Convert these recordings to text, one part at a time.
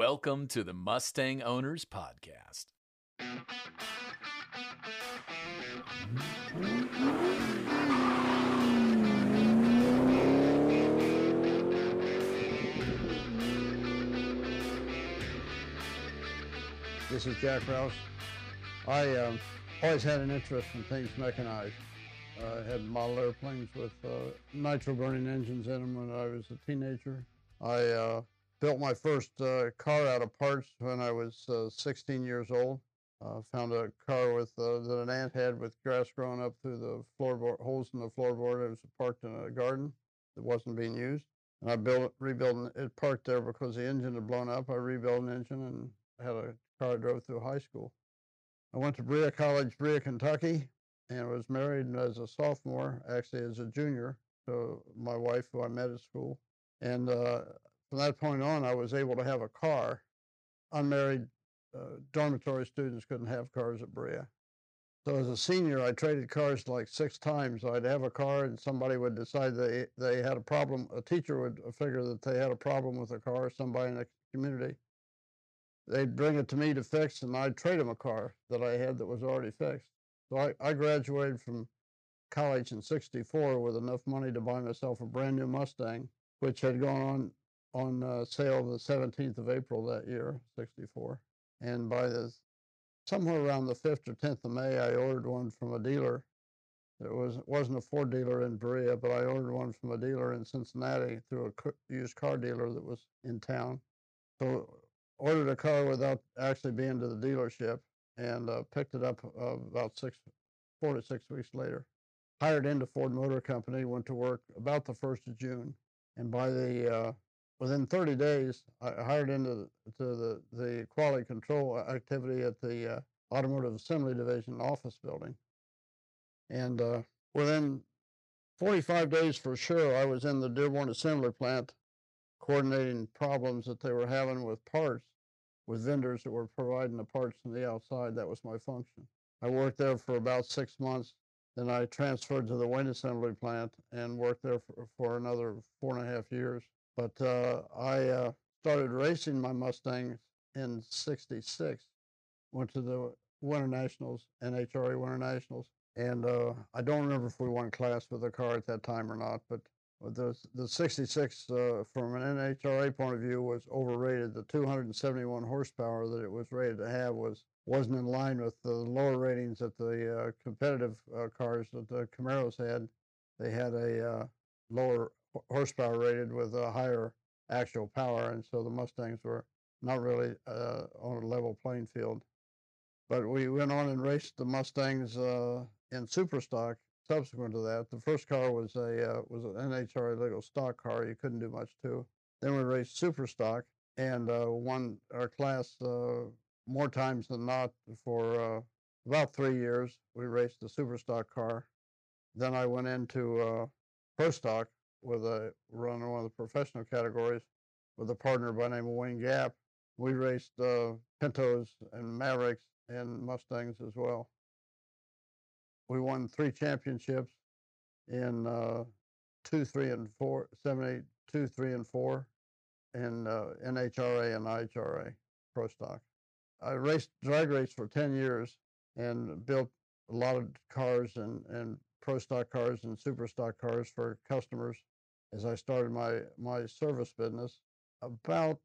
Welcome to the Mustang Owners Podcast. This is Jack Roush. I um, always had an interest in things mechanized. I had model airplanes with uh, nitro burning engines in them when I was a teenager. I uh, built my first uh, car out of parts when I was uh, 16 years old. Uh, found a car with uh, that an ant had with grass growing up through the floorboard, holes in the floorboard. It was parked in a garden that wasn't being used. And I built rebuilt it parked there because the engine had blown up. I rebuilt an engine and had a car I drove through high school. I went to Berea College, Berea, Kentucky, and was married as a sophomore, actually as a junior, to my wife who I met at school. And uh, from that point on, I was able to have a car. Unmarried uh, dormitory students couldn't have cars at Berea. So as a senior, I traded cars like six times. I'd have a car, and somebody would decide they they had a problem. A teacher would figure that they had a problem with a car. Somebody in the community, they'd bring it to me to fix, and I'd trade them a car that I had that was already fixed. So I, I graduated from college in '64 with enough money to buy myself a brand new Mustang, which had gone on on uh, sale the 17th of April that year, 64. And by the somewhere around the 5th or 10th of May, I ordered one from a dealer. It was wasn't a Ford dealer in Berea, but I ordered one from a dealer in Cincinnati through a used car dealer that was in town. So ordered a car without actually being to the dealership, and uh, picked it up uh, about six, four to six weeks later. Hired into Ford Motor Company, went to work about the first of June, and by the uh, within 30 days, I hired into the, the, the quality control activity at the uh, Automotive Assembly Division office building. And uh, within 45 days for sure, I was in the Dearborn assembly plant coordinating problems that they were having with parts with vendors that were providing the parts from the outside. That was my function. I worked there for about six months. Then I transferred to the Wayne assembly plant and worked there for, for another four and a half years. But uh, I uh, started racing my Mustangs in '66. Went to the Winter Nationals, NHRA Winter Nationals, and uh, I don't remember if we won class with the car at that time or not. But the the '66, uh, from an NHRA point of view, was overrated. The 271 horsepower that it was rated to have was wasn't in line with the lower ratings that the uh, competitive uh, cars that the Camaros had. They had a lower horsepower rated with a higher actual power, and so the Mustangs were not really uh, on a level playing field. But we went on and raced the Mustangs uh, in Superstock. Subsequent to that, the first car was a uh, was an NHRA legal stock car. You couldn't do much to. Then we raced Superstock and uh, won our class uh, more times than not for uh, about three years. We raced the Superstock car. Then I went into Pro Stock with a run one of the professional categories with a partner by name of Wayne Gapp. We raced uh, Pintos and Mavericks and Mustangs as well. We won three championships in uh, two, three, and four, seven, eight, two, three, and four, in uh, NHRA and IHRA Pro Stock. I raced drag race for 10 years and built a lot of cars and, and pro stock cars and super stock cars for customers as I started my my service business. About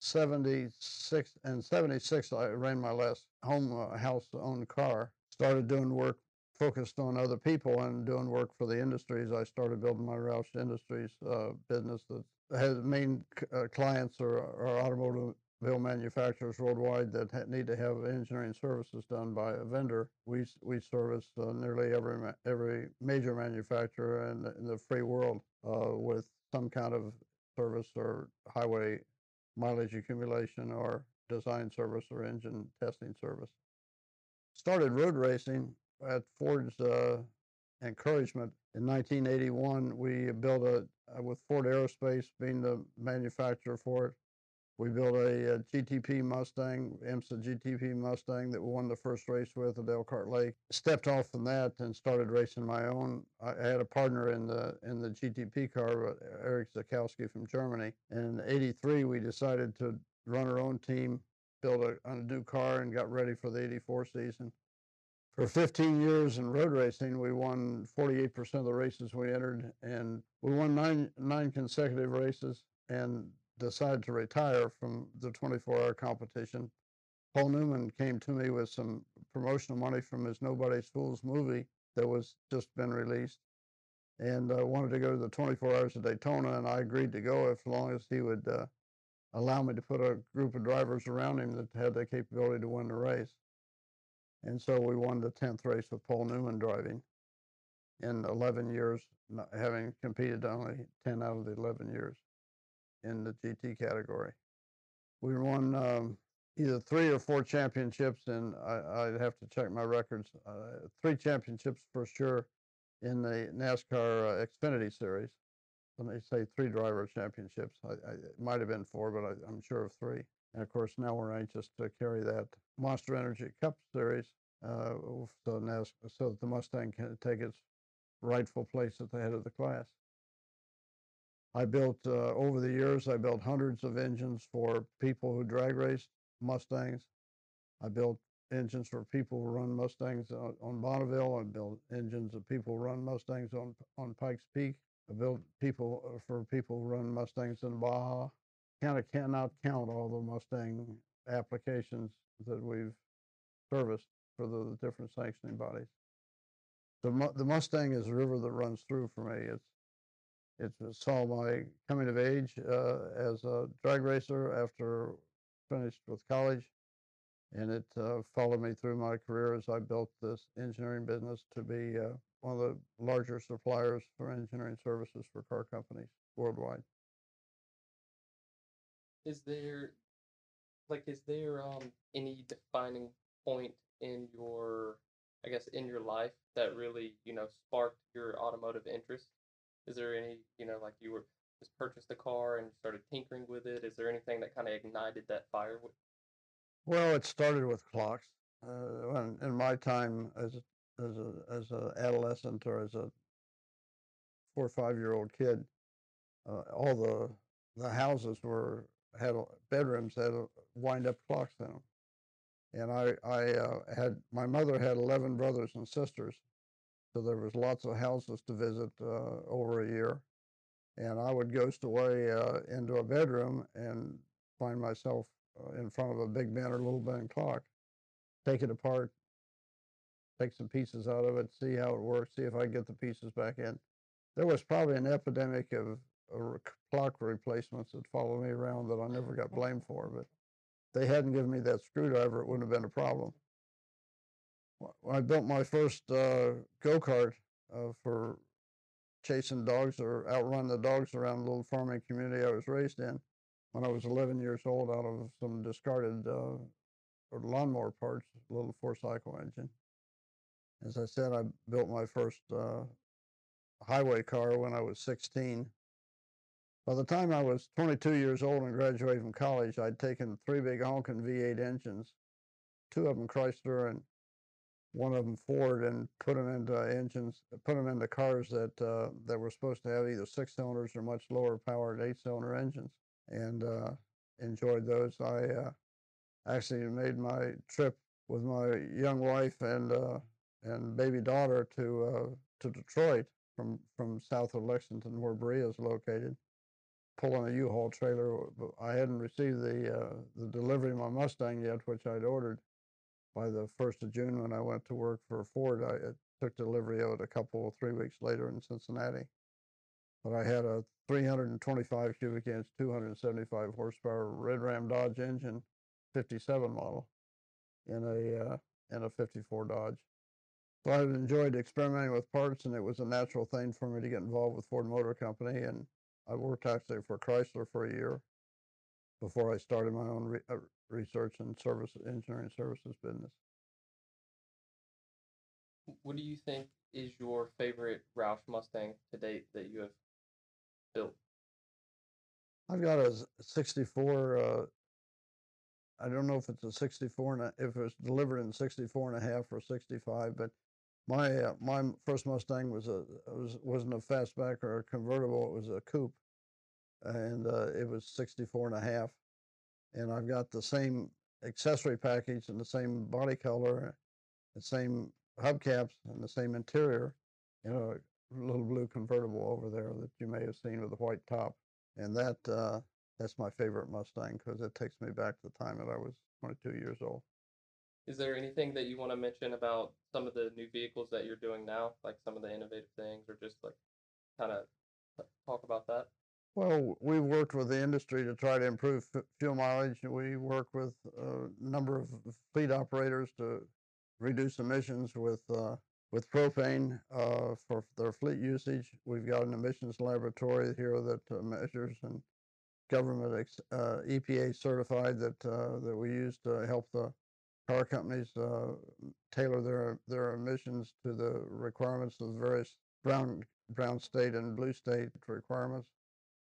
76 and 76, I ran my last home uh, house owned car. Started doing work focused on other people and doing work for the industries. I started building my Roush Industries uh, business that has main uh, clients are, are automotive manufacturers worldwide that need to have engineering services done by a vendor. We we service uh, nearly every every major manufacturer in the, in the free world uh, with some kind of service or highway mileage accumulation or design service or engine testing service. Started road racing at Ford's uh, encouragement in 1981. We built a uh, with Ford Aerospace being the manufacturer for it we built a, uh, a, GTP Mustang, IMSA GTP Mustang that we won the first race with at Elkhart Lake. Stepped off from that and started racing my own. I had a partner in the in the GTP car, uh, Erich Zakowski from Germany. And in '83, we decided to run our own team, built a, a new car, and got ready for the '84 season. For 15 years in road racing, we won 48% of the races we entered, and we won nine nine consecutive races, and decided to retire from the 24-hour competition. Paul Newman came to me with some promotional money from his Nobody's Fools movie that was just been released, and uh, wanted to go to the 24 Hours of Daytona, and I agreed to go as long as he would uh, allow me to put a group of drivers around him that had the capability to win the race. And so we won the 10th race with Paul Newman driving in 11 years, having competed only 10 out of the 11 years in the GT category. We won um, either three or four championships, and I, would have to check my records. Uh, three championships for sure in the NASCAR uh, Xfinity Series. Let me say three driver championships. I, I, it might have been four, but I, am sure of three. And of course, now we're anxious to carry that Monster Energy Cup Series uh, so, so that the Mustang can take its rightful place at the head of the class. I built, uh, over the years, I built hundreds of engines for people who drag race Mustangs. I built engines for people who run Mustangs on, on Bonneville. I built engines of people who run Mustangs on, on Pikes Peak. I built people uh, for people who run Mustangs in Baja. Kind of cannot count all the Mustang applications that we've serviced for the, the different sanctioning bodies. The, the Mustang is a river that runs through for me. It's it saw my coming of age uh, as a drag racer after finished with college, and it uh, followed me through my career as I built this engineering business to be uh, one of the larger suppliers for engineering services for car companies worldwide. Is there, like, is there um, any defining point in your, I guess, in your life that really, you know, sparked your automotive interest? Is there any, you know, like you were just purchased a car and started tinkering with it? Is there anything that kind of ignited that fire? Well, it started with clocks. Uh, when, in my time as as a as adolescent or as a four or five year old kid, uh, all the the houses were had bedrooms had wind up clocks in them, and I I uh, had my mother had eleven brothers and sisters, so there was lots of houses to visit uh, over a year. And I would ghost away uh, into a bedroom and find myself uh, in front of a Big Ben or Little Ben clock, take it apart, take some pieces out of it, see how it works, see if I get the pieces back in. There was probably an epidemic of uh, clock replacements that followed me around that I never got blamed for, but they hadn't given me that screwdriver, it wouldn't have been a problem. I built my first uh, go kart uh, for chasing dogs or outrun the dogs around the little farming community I was raised in when I was 11 years old out of some discarded uh, lawnmower parts, a little four cycle engine. As I said, I built my first uh, highway car when I was 16. By the time I was 22 years old and graduated from college, I'd taken three big honking V8 engines, two of them Chrysler and one of them Ford and put them into engines, put them into cars that uh, that were supposed to have either six cylinders or much lower powered eight cylinder engines, and uh, enjoyed those. I uh, actually made my trip with my young wife and uh, and baby daughter to uh, to Detroit from from south of Lexington, where Berea is located, pulling a U-Haul trailer. I hadn't received the uh, the delivery of my Mustang yet, which I'd ordered by the 1st of June when I went to work for Ford, I took delivery of it a couple, three weeks later in Cincinnati. But I had a 325 cubic inch, 275 horsepower Red Ram Dodge engine, 57 model, in a uh, in a 54 Dodge. So I enjoyed experimenting with parts, and it was a natural thing for me to get involved with Ford Motor Company. And I worked actually for Chrysler for a year before I started my own re- uh, research and service engineering services business. What do you think is your favorite Roush Mustang to date that you have built? I've got a 64. Uh, I don't know if it's a 64 and a, if it was delivered in 64 and a half or 65, but my uh, my first Mustang was a was wasn't a fastback or a convertible. It was a coupe, and uh, it was 64 and a half and I've got the same accessory package and the same body color, the same hubcaps and the same interior, know, a little blue convertible over there that you may have seen with a white top. And that, uh, that's my favorite Mustang because it takes me back to the time that I was 22 years old. Is there anything that you want to mention about some of the new vehicles that you're doing now, like some of the innovative things, or just like kind of talk about that? Well, we've worked with the industry to try to improve fuel mileage. We work with a number of fleet operators to reduce emissions with uh, with propane uh, for their fleet usage. We've got an emissions laboratory here that uh, measures and government ex- uh, EPA certified that uh, that we use to help the car companies uh, tailor their their emissions to the requirements of the various brown brown state and blue state requirements.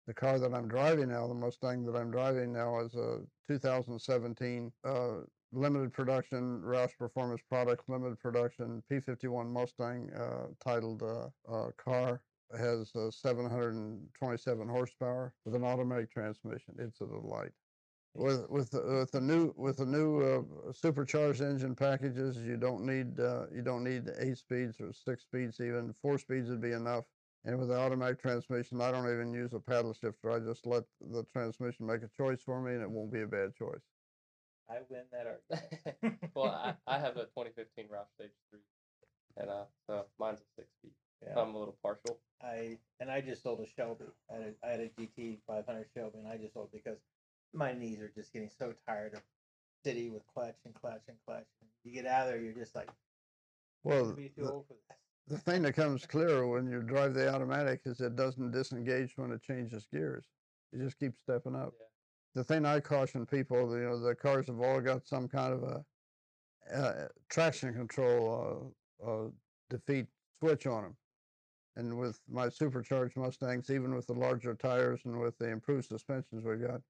The car that I'm driving now, the Mustang that I'm driving now, is a 2017 uh, limited production Roush Performance Products limited production P51 Mustang uh, titled uh, uh, car. It has uh, 727 horsepower with an automatic transmission. It's a delight. With with the, with the new with the new uh, supercharged engine packages, you don't need uh, you don't need eight speeds or six speeds even. Four speeds would be enough. And with the automatic transmission, I don't even use a paddle shifter. I just let the transmission make a choice for me, and it won't be a bad choice. I win that argument. well, I, I have a 2015 Roush Stage 3, and uh, so mine's a six speed. Yeah. So I'm a little partial. I and I just sold a Shelby. I had a, I had a GT 500 Shelby, and I just sold because my knees are just getting so tired of city with clutch and clutch and clutch. And you get out of there, you're just like, Well, "Maybe too the, old for this. The thing that comes clear when you drive the automatic is it doesn't disengage when it changes gears. You just keep stepping up. Yeah. The thing I caution people, you know, the cars have all got some kind of a uh, traction control uh, uh, defeat switch on them. And with my supercharged Mustangs, even with the larger tires and with the improved suspensions we've got,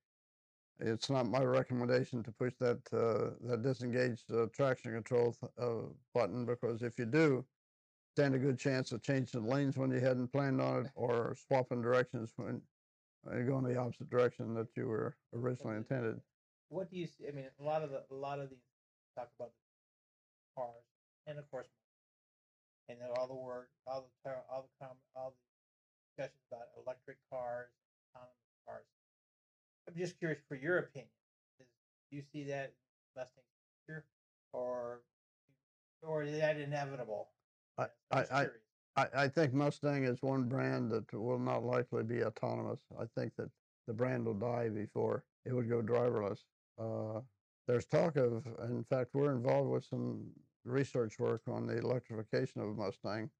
it's not my recommendation to push that uh, that disengaged uh, traction control th- uh, button because if you do, stand a good chance of changing lanes when you hadn't planned on it, or swapping directions when uh, you go in the opposite direction that you were originally intended. What do you see? I mean, a lot of the a lot of these talk about the cars, and of course, and then all the work, all the all the com- all the discussions about electric cars, autonomous cars. I'm just curious for your opinion. Is, do you see that Mustang future, or or is that inevitable? I- I'm I- just I- curious. I, I think Mustang is one brand that will not likely be autonomous. I think that the brand will die before it would go driverless. Uh, there's talk of, in fact, we're involved with some research work on the electrification of Mustang.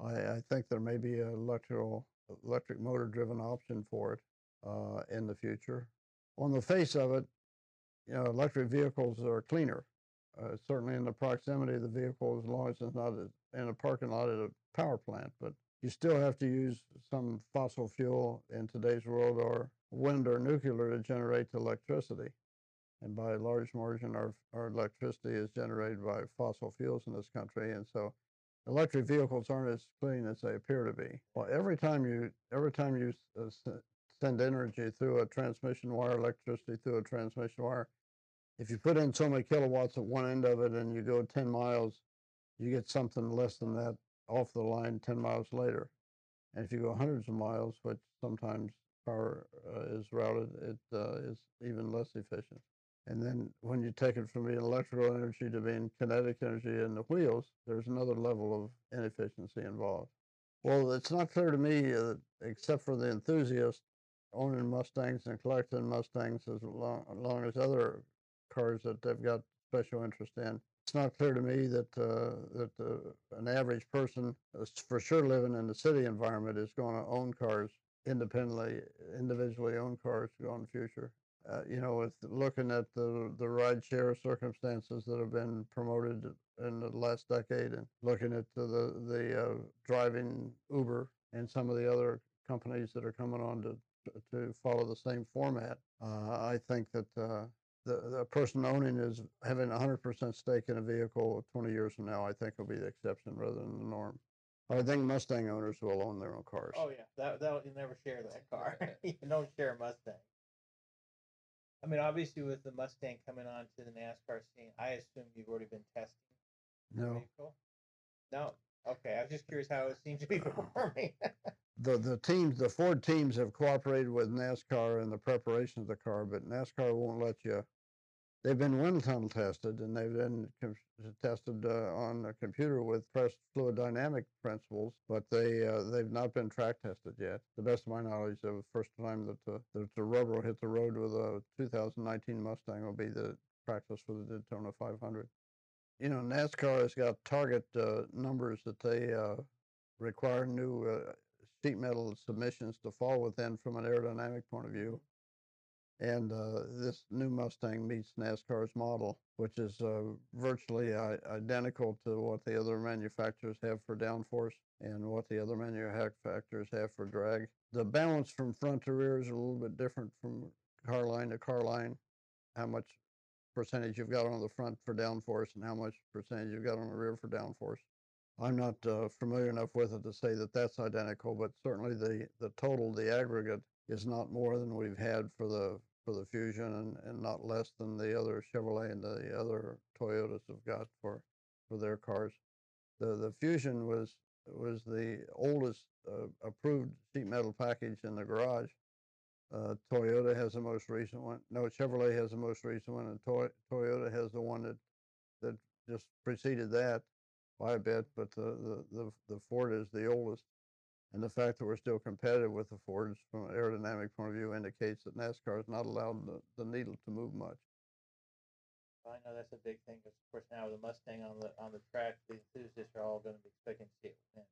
I, I think there may be an electrical, electric motor driven option for it uh, in the future. On the face of it, you know, electric vehicles are cleaner. Uh, certainly in the proximity of the vehicle, as long as it's not in a parking lot at a power plant. But you still have to use some fossil fuel in today's world, or wind or nuclear, to generate electricity. And by a large margin, our our electricity is generated by fossil fuels in this country, and so electric vehicles aren't as clean as they appear to be. Well, every time you every time you uh, send energy through a transmission wire, electricity through a transmission wire, if you put in so many kilowatts at one end of it and you go 10 miles, you get something less than that off the line 10 miles later. And if you go hundreds of miles, which sometimes power uh, is routed, it uh, is even less efficient. And then when you take it from being electrical energy to being kinetic energy in the wheels, there's another level of inefficiency involved. Well, it's not clear to me, uh, except for the enthusiast owning Mustangs and collecting Mustangs as long, as long as other cars that they've got special interest in. It's not clear to me that uh, that uh, an average person, uh, for sure living in the city environment, is going to own cars independently, individually own cars in the future. Uh, you know, with looking at the the ride share circumstances that have been promoted in the last decade, and looking at the the, the uh, driving Uber and some of the other companies that are coming on to to follow the same format, uh, I think that uh, the, the person owning is having a hundred percent stake in a vehicle twenty years from now, I think will be the exception rather than the norm. I think Mustang owners will own their own cars. Oh yeah, that that you never share that car. you don't share a Mustang. I mean, obviously with the Mustang coming on to the NASCAR scene, I assume you've already been testing the No, vehicle. No. Okay, I was just curious how it seems to be performing. the the teams, the Ford teams have cooperated with NASCAR in the preparation of the car, but NASCAR won't let you. They've been wind tunnel tested, and they've been tested uh, on a computer with pressed fluid dynamic principles, but they uh, they've not been track tested yet. The best of my knowledge, the first time that the, that the rubber will hit the road with a 2019 Mustang will be the practice for the Daytona 500. You know, NASCAR has got target uh, numbers that they uh, require new uh, sheet metal submissions to fall within from an aerodynamic point of view. And uh, this new Mustang meets NASCAR's model, which is uh, virtually I- identical to what the other manufacturers have for downforce and what the other manufacturers have for drag. The balance from front to rear is a little bit different from car line to car line. How much percentage you've got on the front for downforce and how much percentage you've got on the rear for downforce. I'm not uh, familiar enough with it to say that that's identical, but certainly the, the total, the aggregate, is not more than we've had for the for the Fusion and, and not less than the other Chevrolet and the other Toyotas have got for for their cars. The the Fusion was was the oldest uh, approved sheet metal package in the garage. Uh, Toyota has the most recent one. No, Chevrolet has the most recent one, and Toy, Toyota has the one that that just preceded that by a bit. But the, the, the, the Ford is the oldest. And the fact that we're still competitive with the Fords from an aerodynamic point of view indicates that NASCAR is not allowed the, the needle to move much. I know that's a big thing. 'cause of course, now with the Mustang on the on the track, the enthusiasts are all going to be expecting to see it win.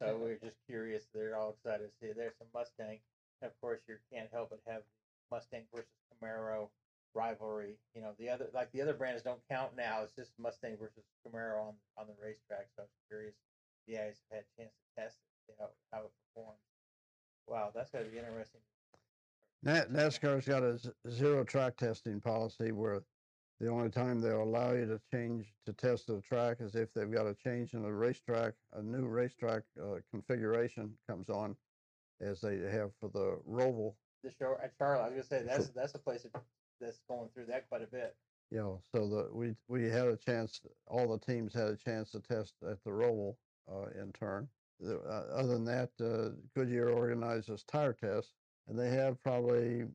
So we're just curious. They're all excited to see it. There's some Mustang. And of course, you can't help but have Mustang versus Camaro rivalry. You know, the other like the other brands don't count now. It's just Mustang versus Camaro on on the racetrack. So I was curious. if You guys have had a chance to test it, see how how it performs. Wow, that's going to be interesting. Na- NASCAR's got a z- zero track testing policy where the only time they'll allow you to change to test the track is if they've got a change in the racetrack, a new racetrack uh, configuration comes on, as they have for the Roval. The show at Charlotte, I was going to say that's that's a place that, that's going through that quite a bit. You know, so the we we had a chance. All the teams had a chance to test at the Roval uh, in turn. Uh, other than that, uh, Goodyear organizes tire tests, and they have probably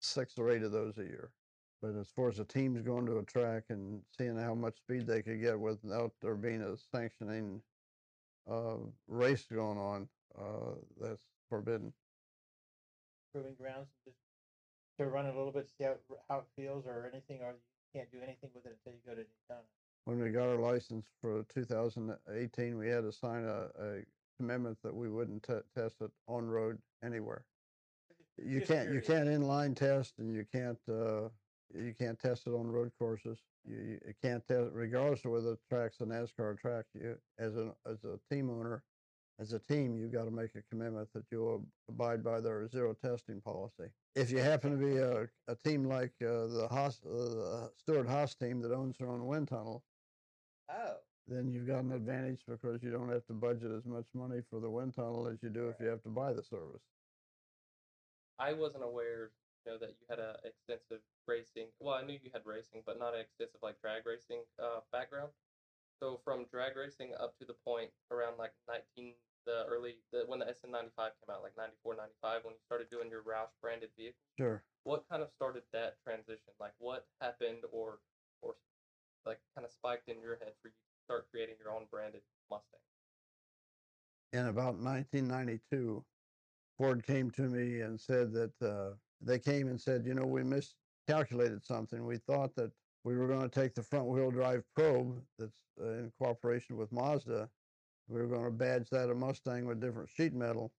six or eight of those a year. But as far as the teams going to a track and seeing how much speed they could get without there being a sanctioning uh, race going on, uh, that's forbidden. proving grounds just to run a little bit, see how, how it feels or anything, or you can't do anything with it until you go to Daytona. When we got our license for 2018, we had to sign a, a commitment that we wouldn't te- test it on road anywhere. You Just can't you curious. can't inline test and you can't uh, you can't test it on road courses. You, you you can't test regardless of whether the track's a NASCAR track. You as a as a team owner, as a team, you've got to make a commitment that you'll abide by their zero testing policy. If you happen to be a, a team like uh, the Haas, uh, the Stewart Haas team that owns their own wind tunnel, Oh, then you've got an advantage because you don't have to budget as much money for the wind tunnel as you do if you have to buy the service. I wasn't aware, you know, that you had a extensive racing. Well, I knew you had racing, but not an extensive like drag racing uh, background. So from drag racing up to the point around like 19, the early, the when the SN95 came out, like 94, 95, when you started doing your Roush branded vehicles, Sure. what kind of started that transition? Like what happened or, or like kind of spiked in your head for you to start creating your own branded Mustang? In about 1992, Ford came to me and said that uh, they came and said, you know, we miscalculated something. We thought that we were going to take the front wheel drive Probe that's uh, in cooperation with Mazda. We were going to badge that a Mustang with different sheet metal,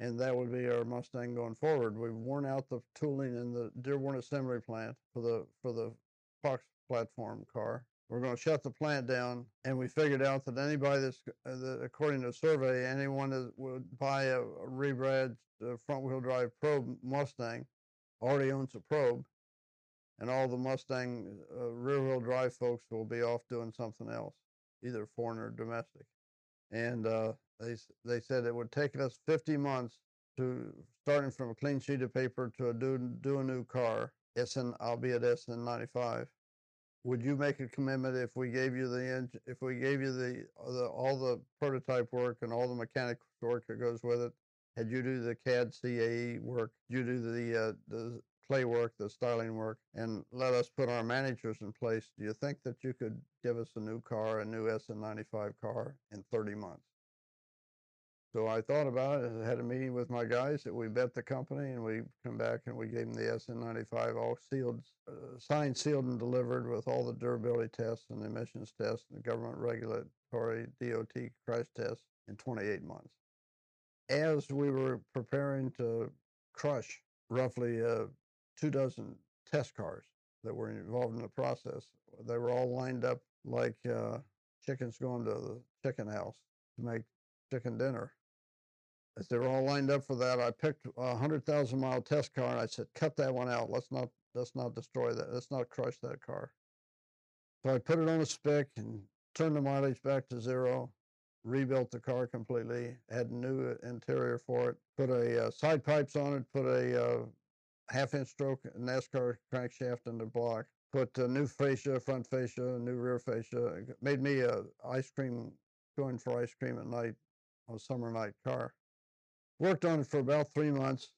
and that would be our Mustang going forward. We've worn out the tooling in the Dearborn assembly plant for the for the Fox platform car. We're going to shut the plant down, and we figured out that anybody that's, uh, that, according to a survey, anyone that would buy a, rebadged uh, front-wheel drive Probe Mustang already owns a Probe, and all the Mustang uh, rear-wheel drive folks will be off doing something else, either foreign or domestic. And uh, they they said it would take us 50 months to starting from a clean sheet of paper to a do do a new car SN, albeit SN ninety-five. Would you make a commitment if we gave you the, if we gave you the, uh, the, all the prototype work and all the mechanics work that goes with it? Had you do the CAD CAE work, you do the, uh, the clay work, the styling work, and let us put our managers in place, do you think that you could give us a new car, a new SN ninety-five car in thirty months? So I thought about it, had a meeting with my guys that we bet the company and we come back and we gave them the SN ninety-five all sealed, uh, signed, sealed and delivered with all the durability tests and emissions tests and the government regulatory DOT crash tests in twenty-eight months. As we were preparing to crush roughly uh, two dozen test cars that were involved in the process, they were all lined up like uh, chickens going to the chicken house to make chicken dinner. They were all lined up for that, I picked a hundred thousand mile test car and I said, cut that one out. Let's not let's not destroy that. Let's not crush that car. So I put it on a spec and turned the mileage back to zero, rebuilt the car completely, had a new interior for it, put a uh, side pipes on it, put a uh, half inch stroke NASCAR crankshaft in the block, put a new fascia, front fascia, new rear fascia, it made me a ice cream, going for ice cream at night on a summer night car. Worked on it for about three months,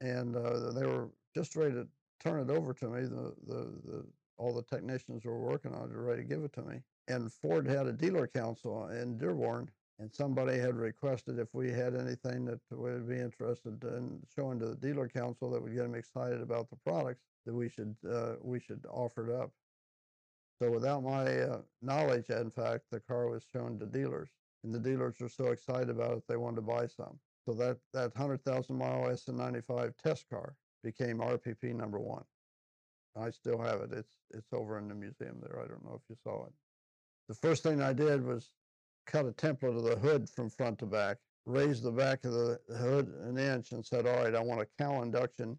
and uh, they were just ready to turn it over to me. The, the, the all the technicians were working on it, were ready to give it to me. And Ford had a dealer council in Dearborn, and somebody had requested if we had anything that would be interested in showing to the dealer council that would get them excited about the products, that we should uh, we should offer it up. So without my uh, knowledge, in fact, the car was shown to dealers, and the dealers were so excited about it they wanted to buy some. So that that hundred thousand mile SN95 test car became RPP number one. I still have it. It's it's over in the museum there. I don't know if you saw it. The first thing I did was cut a template of the hood from front to back, raised the back of the hood an inch, and said, "All right, I want a cowl induction,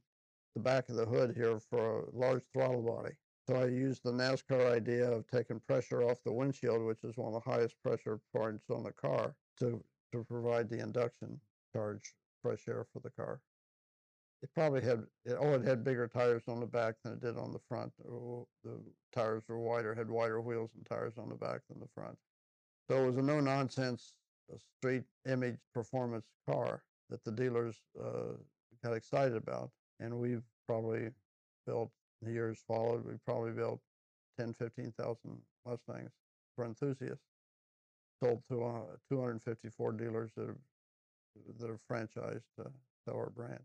the back of the hood here for a large throttle body." So I used the NASCAR idea of taking pressure off the windshield, which is one of the highest pressure points on the car, to to provide the induction charge fresh air for the car. It probably had it, oh, it had bigger tires on the back than it did on the front. Oh, the tires were wider, had wider wheels and tires on the back than the front. So it was a no nonsense, street image performance car that the dealers uh, got excited about. And we've probably built, the years followed, we probably built 10, 15,000 Mustangs for enthusiasts. Sold to uh, 254 dealers that are, that are franchised to sell our brand.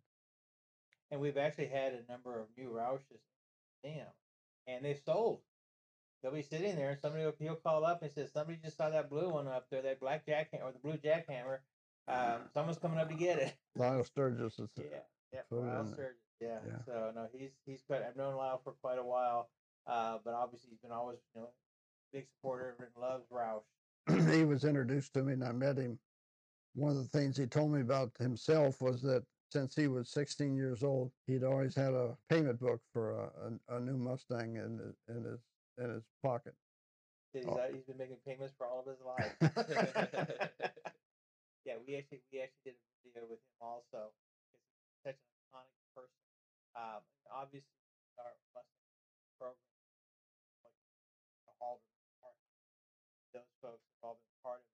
And we've actually had a number of new Roushes, damn, and they've sold. They'll be sitting there, and somebody will he'll call up and says, "Somebody just saw that blue one up there, that black jackhammer or the blue jackhammer. Um, someone's coming up to get it." Lyle Sturgis is Yeah, yeah, Lyle. Sturgis, yeah. Yeah. So no, he's he's quite. I've known Lyle for quite a while, uh, but obviously he's been always you know big supporter and loves Roush. he was introduced to me and I met him. One of the things he told me about himself was that since he was 16 years old, he'd always had a payment book for a, a, a new Mustang in his, in his in his pocket. He's, Oh. uh, he's been making payments for all of his life. yeah, we actually we actually did a video with him also. He's such an iconic person. Um, obviously, our Mustang program, like Halder, those folks have all been part of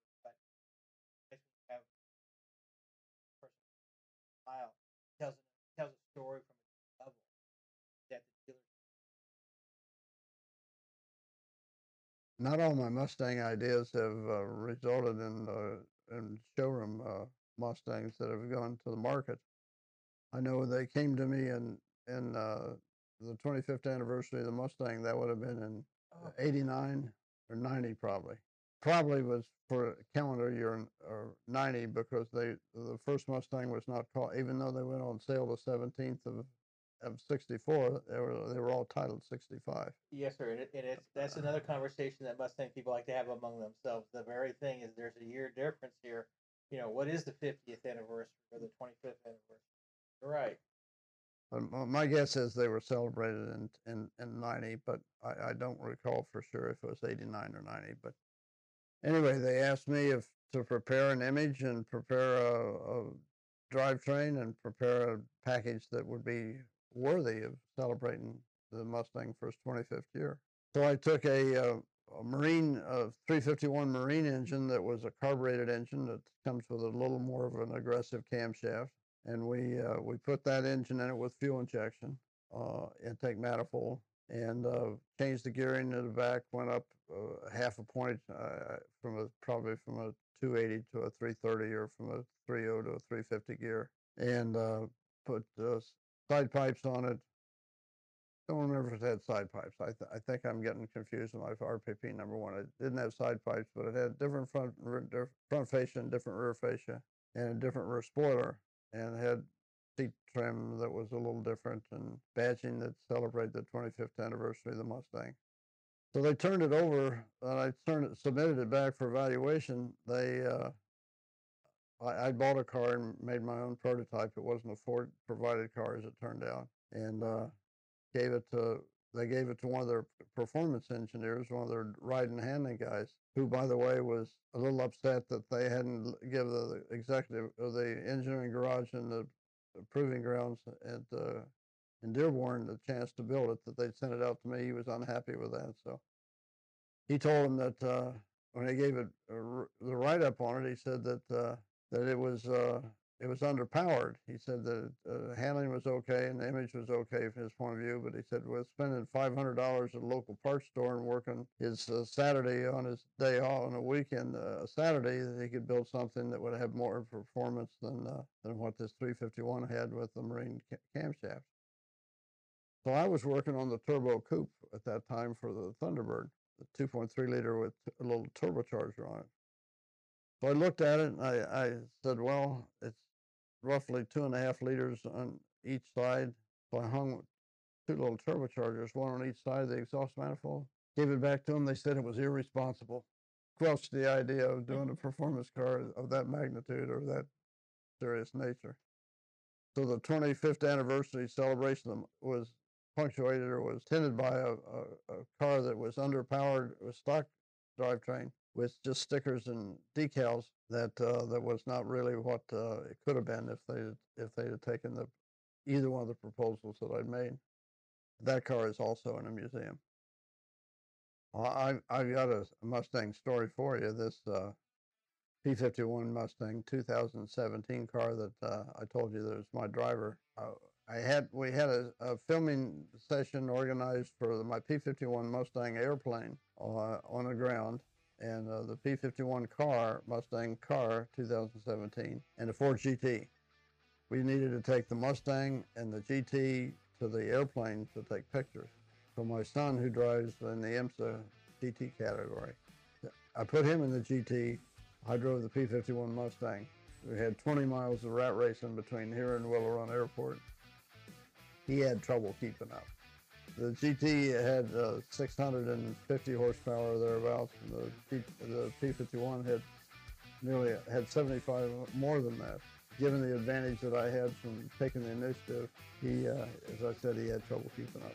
story from a level that the dealer Not all my Mustang ideas have uh, resulted in uh, in showroom uh, Mustangs that have gone to the market. I know they came to me in in uh, the 25th anniversary of the Mustang. That would have been in Oh. 89 or 90 probably. Probably was for a calendar year or 90 because they the first Mustang was not called even though they went on sale the 17th of of 64 they were they were all titled 65. Yes, sir. And, it, and it's that's another conversation that Mustang people like to have among themselves. The very thing is, there's a year difference here. You know, what is the 50th anniversary or the 25th anniversary? You're right. Um, but my- my guess is they were celebrated in in, in 90, but I, I don't recall for sure if it was 89 or 90. But anyway, they asked me if to prepare an image and prepare a, a drivetrain and prepare a package that would be worthy of celebrating the Mustang for its 25th year. So I took a, uh, a Marine uh, 351 Marine engine that was a carbureted engine that comes with a little more of an aggressive camshaft, and we uh, we put that engine in it with fuel injection, uh, intake manifold, and uh, changed the gearing in the back. Went up uh, half a point uh, from a probably from a 280 to a 330 or from a 30 to a 350 gear, and uh, put uh, side pipes on it. Don't remember if it had side pipes. I, th- I think I'm getting confused with my RPP number one. It didn't have side pipes, but it had different front front fascia and different rear fascia, and a different rear spoiler, and had seat trim that was a little different, and badging that celebrated the 25th anniversary of the Mustang. So they turned it over, and I turned it, submitted it back for evaluation. They, uh, I, I bought a car and made my own prototype. It wasn't a Ford provided car, as it turned out, and uh, gave it to. They gave it to one of their performance engineers, one of their ride and handling guys, who, by the way, was a little upset that they hadn't l- give the executive of the engineering garage and the proving grounds at uh, in Dearborn the chance to build it. That they'd sent it out to me. He was unhappy with that, so he told him that uh, when they gave it the write up on it, he said that uh, that it was uh, it was underpowered. He said that uh, handling was okay and the image was okay from his point of view, but he said with spending five hundred dollars at a local parts store and working his uh, Saturday on his day off on a weekend Saturday, that he could build something that would have more performance than than what this 351 had with the Marine ca- camshaft. So I was working on the turbo coupe at that time for the Thunderbird, the 2.3 liter with a little turbocharger on it. So I looked at it and I, I said, well, it's roughly two and a half liters on each side. So I hung two little turbochargers, one on each side of the exhaust manifold. Gave it back to them. They said it was irresponsible. Squelched the idea of mm-hmm. doing a performance car of that magnitude or that serious nature. So the 25th anniversary celebration was or was attended by a, a, a car that was underpowered with stock drivetrain with just stickers and decals that uh, that was not really what uh, it could have been if they if they'd have taken the either one of the proposals that I'd made. That car is also in a museum. I I've got a Mustang story for you. This uh, P51 Mustang 2017 car that uh, I told you that was my driver. I had we had a, a filming session organized for the, my P51 Mustang airplane uh, on the ground, and uh, the P51 car Mustang car 2017, and the Ford GT. We needed to take the Mustang and the GT to the airplane to take pictures. So my son, who drives in the IMSA GT category, I put him in the GT. I drove the P51 Mustang. We had 20 miles of rat racing between here and Willow Run Airport. He had trouble keeping up. The GT had uh, 650 horsepower thereabouts, and the, P, the P51 had nearly had 75 more than that. Given the advantage that I had from taking the initiative, he, uh, as I said, he had trouble keeping up.